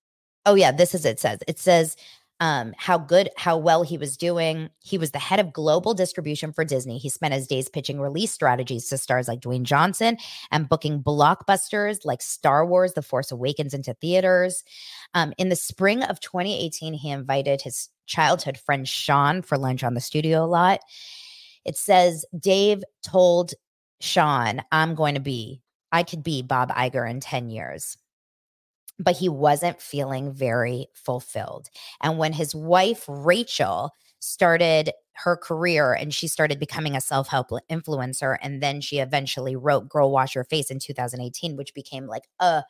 [SPEAKER 1] Oh yeah, this is it says. It says um, how good, how well he was doing. He was the head of global distribution for Disney. He spent his days pitching release strategies to stars like Dwayne Johnson and booking blockbusters like Star Wars The Force Awakens into theaters. Um, in the spring of 2018, he invited his childhood friend Sean for lunch on the studio lot. It says Dave told Sean, I'm going to be, I could be Bob Iger in 10 years but he wasn't feeling very fulfilled. And when his wife, Rachel, started her career and she started becoming a self help influencer, and then she eventually wrote Girl Wash Your Face in 2018, which became like a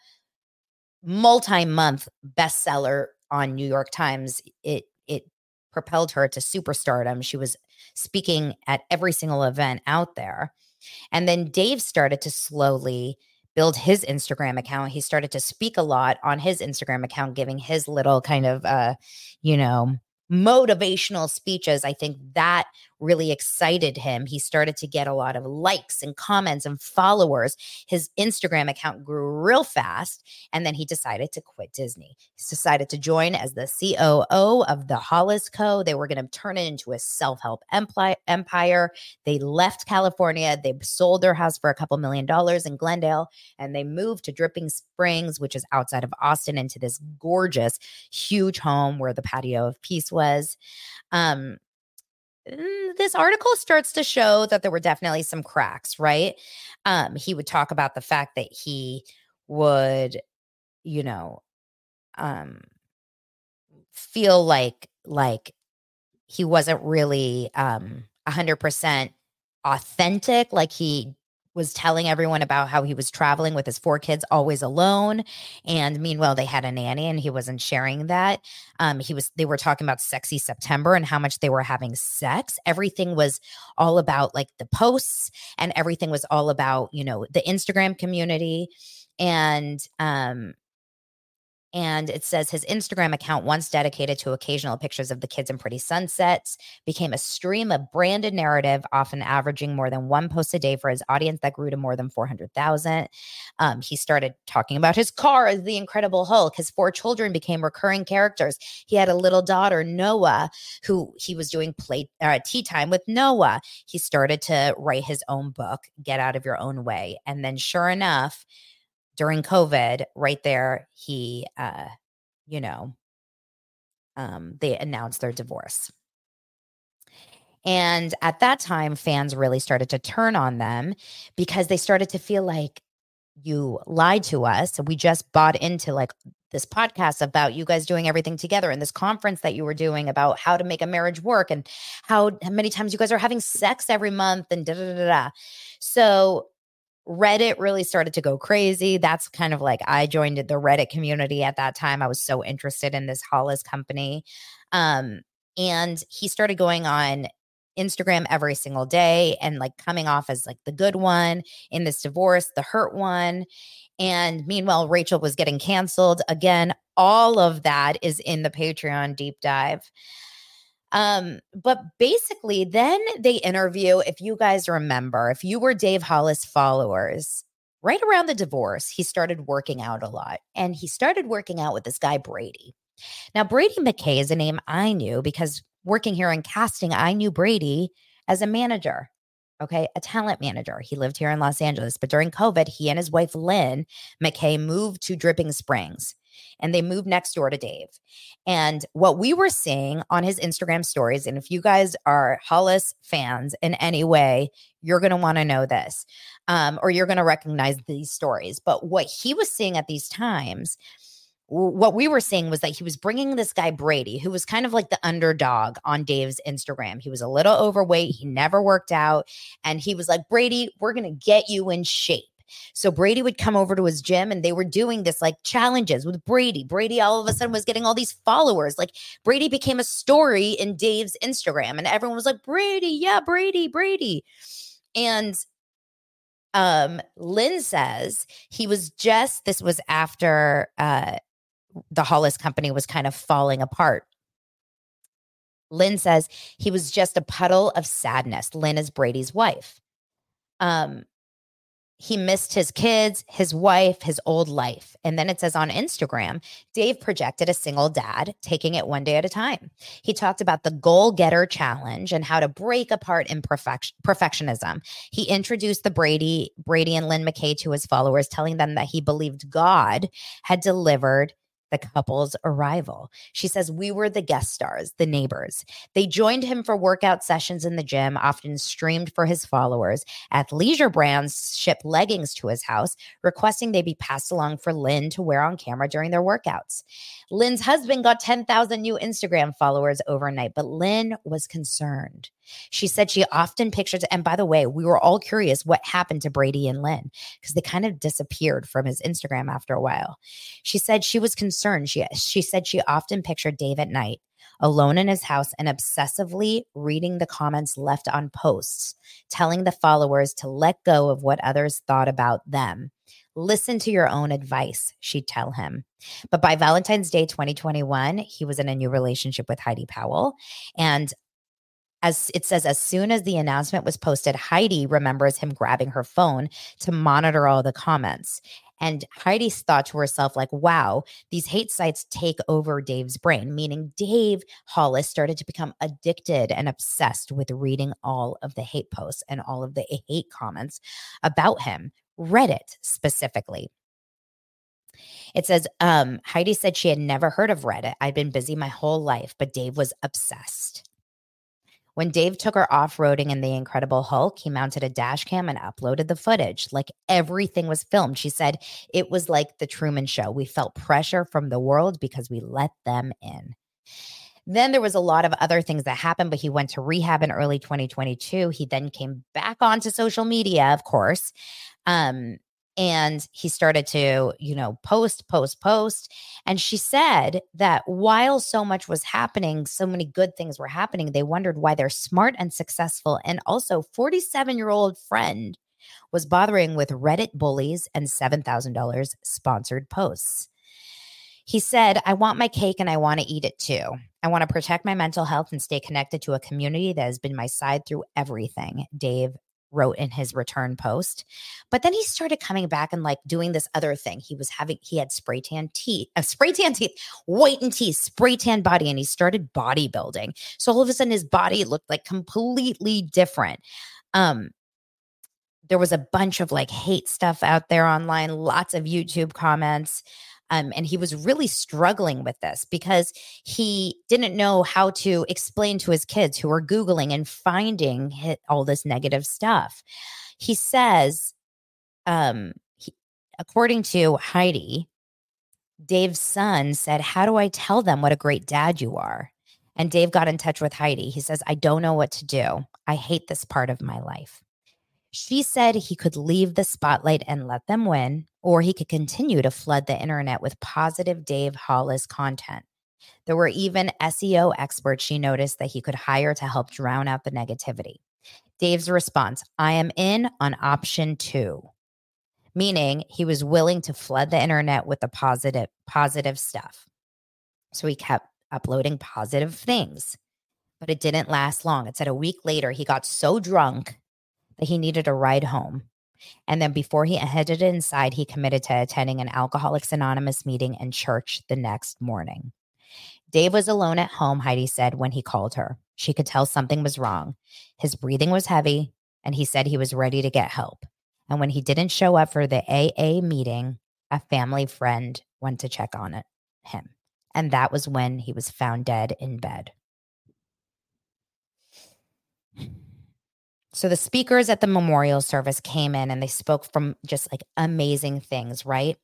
[SPEAKER 1] multi month bestseller on New York Times. It, it, propelled her to superstardom. She was speaking at every single event out there. And then Dave started to slowly build his Instagram account. He started to speak a lot on his Instagram account, giving his little kind of, uh, you know, motivational speeches. I think that really excited him. He started to get a lot of likes and comments and followers. His Instagram account grew real fast. And then he decided to quit Disney. He decided to join as the COO of the Hollis Co. They were going to turn it into a self help empire. They left California. They sold their house for a couple million dollars in Glendale and they moved to Dripping Springs, which is outside of Austin, into this gorgeous, huge home where the patio of peace was. Um, this article starts to show that there were definitely some cracks, right? Um, he would talk about the fact that he would, you know, um, feel like like he wasn't really um a hundred percent authentic, like he was telling everyone about how he was traveling with his four kids always alone. And meanwhile they had a nanny and he wasn't sharing that. Um he was they were talking about sexy september and how much they were having sex. Everything was all about like the posts and everything was all about you know the instagram community. And um and it says his Instagram account, once dedicated to occasional pictures of the kids in pretty sunsets, became a stream of branded narrative, often averaging more than one post a day for his audience that grew to more than 400,000. Um, he started talking about his car as the Incredible Hulk. His four children became recurring characters. He had a little daughter, Noah, who he was doing play uh, tea time with Noah. He started to write his own book, Get Out of Your Own Way. And then, sure enough, during COVID, right there, he, uh, you know, um, they announced their divorce. And at that time, fans really started to turn on them because they started to feel like you lied to us. We just bought into like this podcast about you guys doing everything together and this conference that you were doing about how to make a marriage work and how many times you guys are having sex every month and da da da da. So Reddit really started to go crazy. That's kind of like I joined the Reddit community at that time. I was so interested in this Hollis company. Um, and he started going on Instagram every single day and like coming off as like the good one in this divorce, the hurt one. And meanwhile, Rachel was getting canceled. Again, all of that is in the Patreon deep dive. Um, but basically, then they interview, if you guys remember, if you were Dave Hollis followers, right around the divorce, he started working out a lot. And he started working out with this guy, Brady. Now, Brady McKay is a name I knew because working here in casting, I knew Brady as a manager. Okay, a talent manager. He lived here in Los Angeles, but during COVID, he and his wife Lynn McKay moved to Dripping Springs and they moved next door to Dave. And what we were seeing on his Instagram stories, and if you guys are Hollis fans in any way, you're going to want to know this um, or you're going to recognize these stories. But what he was seeing at these times, what we were seeing was that he was bringing this guy Brady, who was kind of like the underdog on Dave's Instagram. He was a little overweight, he never worked out, and he was like, Brady, we're going to get you in shape. So Brady would come over to his gym and they were doing this like challenges with Brady. Brady all of a sudden was getting all these followers. Like Brady became a story in Dave's Instagram and everyone was like, Brady, yeah, Brady, Brady. And um Lynn says he was just this was after uh the Hollis company was kind of falling apart. Lynn says he was just a puddle of sadness. Lynn is Brady's wife. Um, he missed his kids, his wife, his old life. And then it says on Instagram, Dave projected a single dad, taking it one day at a time. He talked about the goal getter challenge and how to break apart imperfection, perfectionism. He introduced the Brady, Brady and Lynn McKay to his followers, telling them that he believed God had delivered the couple's arrival. She says, We were the guest stars, the neighbors. They joined him for workout sessions in the gym, often streamed for his followers. Athleisure brands ship leggings to his house, requesting they be passed along for Lynn to wear on camera during their workouts. Lynn's husband got 10,000 new Instagram followers overnight, but Lynn was concerned. She said she often pictures, and by the way, we were all curious what happened to Brady and Lynn because they kind of disappeared from his Instagram after a while. She said she was concerned. She, she said she often pictured Dave at night alone in his house and obsessively reading the comments left on posts, telling the followers to let go of what others thought about them. Listen to your own advice, she'd tell him. But by Valentine's Day 2021, he was in a new relationship with Heidi Powell. And as it says, as soon as the announcement was posted, Heidi remembers him grabbing her phone to monitor all the comments. And Heidi thought to herself, like, wow, these hate sites take over Dave's brain, meaning Dave Hollis started to become addicted and obsessed with reading all of the hate posts and all of the hate comments about him, Reddit specifically. It says, um, Heidi said she had never heard of Reddit. I'd been busy my whole life, but Dave was obsessed. When Dave took her off roading in The Incredible Hulk, he mounted a dash cam and uploaded the footage. Like everything was filmed. She said it was like the Truman Show. We felt pressure from the world because we let them in. Then there was a lot of other things that happened, but he went to rehab in early 2022. He then came back onto social media, of course. Um, and he started to you know post post post and she said that while so much was happening so many good things were happening they wondered why their smart and successful and also 47 year old friend was bothering with reddit bullies and $7000 sponsored posts he said, I want my cake and I want to eat it too. I want to protect my mental health and stay connected to a community that has been my side through everything. Dave wrote in his return post. But then he started coming back and like doing this other thing. He was having he had spray tan teeth, uh, spray tan teeth, whitened teeth, spray tan body, and he started bodybuilding. So all of a sudden his body looked like completely different. Um, there was a bunch of like hate stuff out there online, lots of YouTube comments. Um, and he was really struggling with this because he didn't know how to explain to his kids who were Googling and finding all this negative stuff. He says, um, he, according to Heidi, Dave's son said, How do I tell them what a great dad you are? And Dave got in touch with Heidi. He says, I don't know what to do. I hate this part of my life. She said he could leave the spotlight and let them win, or he could continue to flood the internet with positive Dave Hollis content. There were even SEO experts she noticed that he could hire to help drown out the negativity. Dave's response I am in on option two, meaning he was willing to flood the internet with the positive, positive stuff. So he kept uploading positive things, but it didn't last long. It said a week later, he got so drunk that he needed a ride home. And then before he headed inside, he committed to attending an Alcoholics Anonymous meeting and church the next morning. Dave was alone at home, Heidi said, when he called her. She could tell something was wrong. His breathing was heavy, and he said he was ready to get help. And when he didn't show up for the AA meeting, a family friend went to check on it, him. And that was when he was found dead in bed. So the speakers at the memorial service came in and they spoke from just like amazing things, right?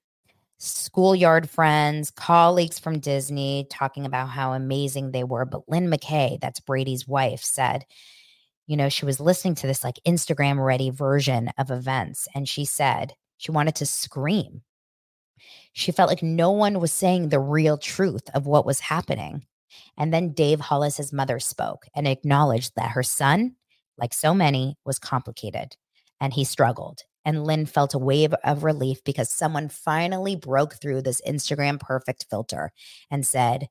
[SPEAKER 1] Schoolyard friends, colleagues from Disney talking about how amazing they were. But Lynn McKay, that's Brady's wife, said, you know, she was listening to this like Instagram ready version of events. And she said she wanted to scream. She felt like no one was saying the real truth of what was happening. And then Dave Hollis's mother spoke and acknowledged that her son like so many, was complicated and he struggled. And Lynn felt a wave of relief because someone finally broke through this Instagram perfect filter and said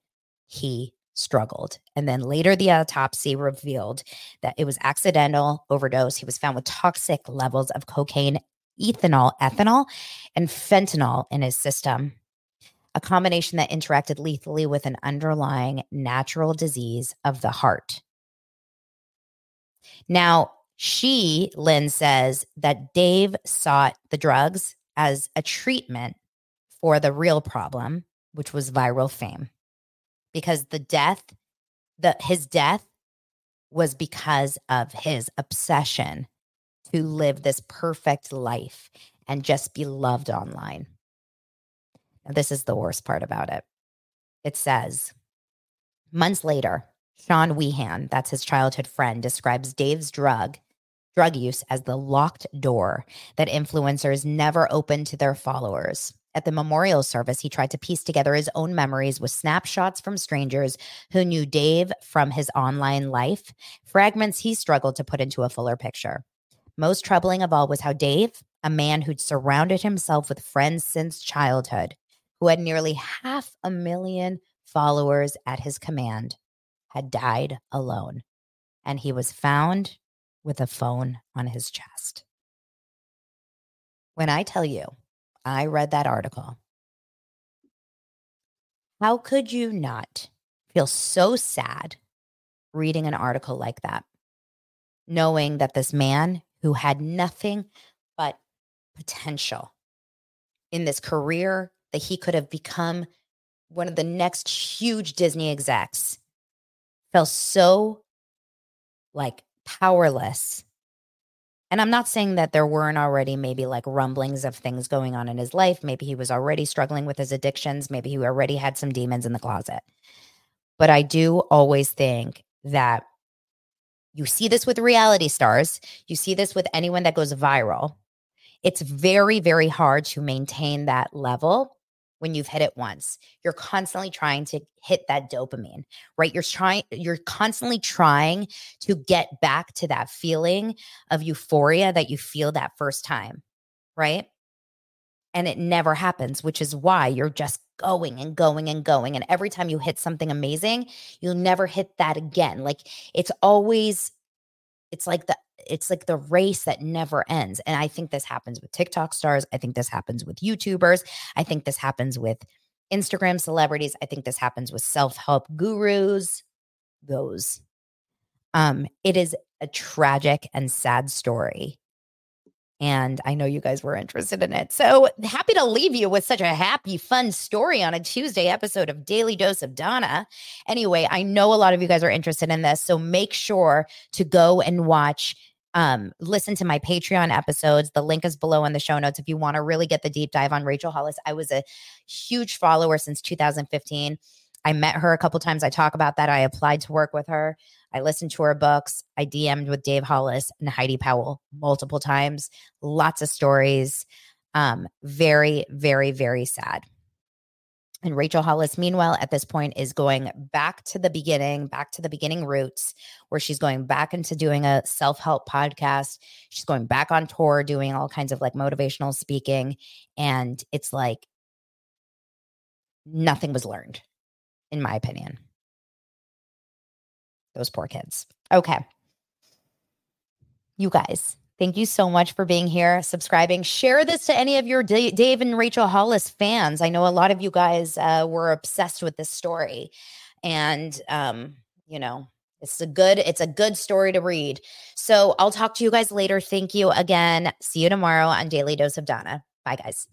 [SPEAKER 1] he struggled. And then later, the autopsy revealed that it was accidental overdose. He was found with toxic levels of cocaine ethanol, ethanol, and fentanyl in his system, a combination that interacted lethally with an underlying natural disease of the heart. Now, she, Lynn says that Dave sought the drugs as a treatment for the real problem, which was viral fame. Because the death, the his death was because of his obsession to live this perfect life and just be loved online. Now, this is the worst part about it. It says, months later, Sean Weehan, that's his childhood friend, describes Dave's drug drug use as the locked door that influencers never open to their followers. At the memorial service, he tried to piece together his own memories with snapshots from strangers who knew Dave from his online life, fragments he struggled to put into a fuller picture. Most troubling of all was how Dave, a man who'd surrounded himself with friends since childhood, who had nearly half a million followers at his command, had died alone. And he was found with a phone on his chest. When I tell you, I read that article, how could you not feel so sad reading an article like that? Knowing that this man who had nothing but potential in this career that he could have become one of the next huge Disney execs felt so like powerless. And I'm not saying that there weren't already maybe like rumblings of things going on in his life. Maybe he was already struggling with his addictions. Maybe he already had some demons in the closet. But I do always think that you see this with reality stars, you see this with anyone that goes viral. It's very, very hard to maintain that level when you've hit it once. You're constantly trying to hit that dopamine, right? You're trying you're constantly trying to get back to that feeling of euphoria that you feel that first time, right? And it never happens, which is why you're just going and going and going and every time you hit something amazing, you'll never hit that again. Like it's always it's like the it's like the race that never ends. And I think this happens with TikTok stars. I think this happens with YouTubers. I think this happens with Instagram celebrities. I think this happens with self-help gurus. Those. Um, it is a tragic and sad story. And I know you guys were interested in it. So happy to leave you with such a happy, fun story on a Tuesday episode of Daily Dose of Dana. Anyway, I know a lot of you guys are interested in this. So make sure to go and watch um, listen to my Patreon episodes. The link is below in the show notes if you want to really get the deep dive on Rachel Hollis. I was a huge follower since 2015. I met her a couple times. I talk about that. I applied to work with her. I listened to her books. I DM'd with Dave Hollis and Heidi Powell multiple times. Lots of stories. Um, very, very, very sad. And Rachel Hollis, meanwhile, at this point, is going back to the beginning, back to the beginning roots, where she's going back into doing a self help podcast. She's going back on tour, doing all kinds of like motivational speaking. And it's like nothing was learned, in my opinion. Those poor kids. Okay. You guys, thank you so much for being here, subscribing. Share this to any of your D- Dave and Rachel Hollis fans. I know a lot of you guys uh, were obsessed with this story. And, um, you know, it's a good it's a good story to read. So I'll talk to you guys later. Thank you again. See you tomorrow on Daily Dose of Dana. Bye guys.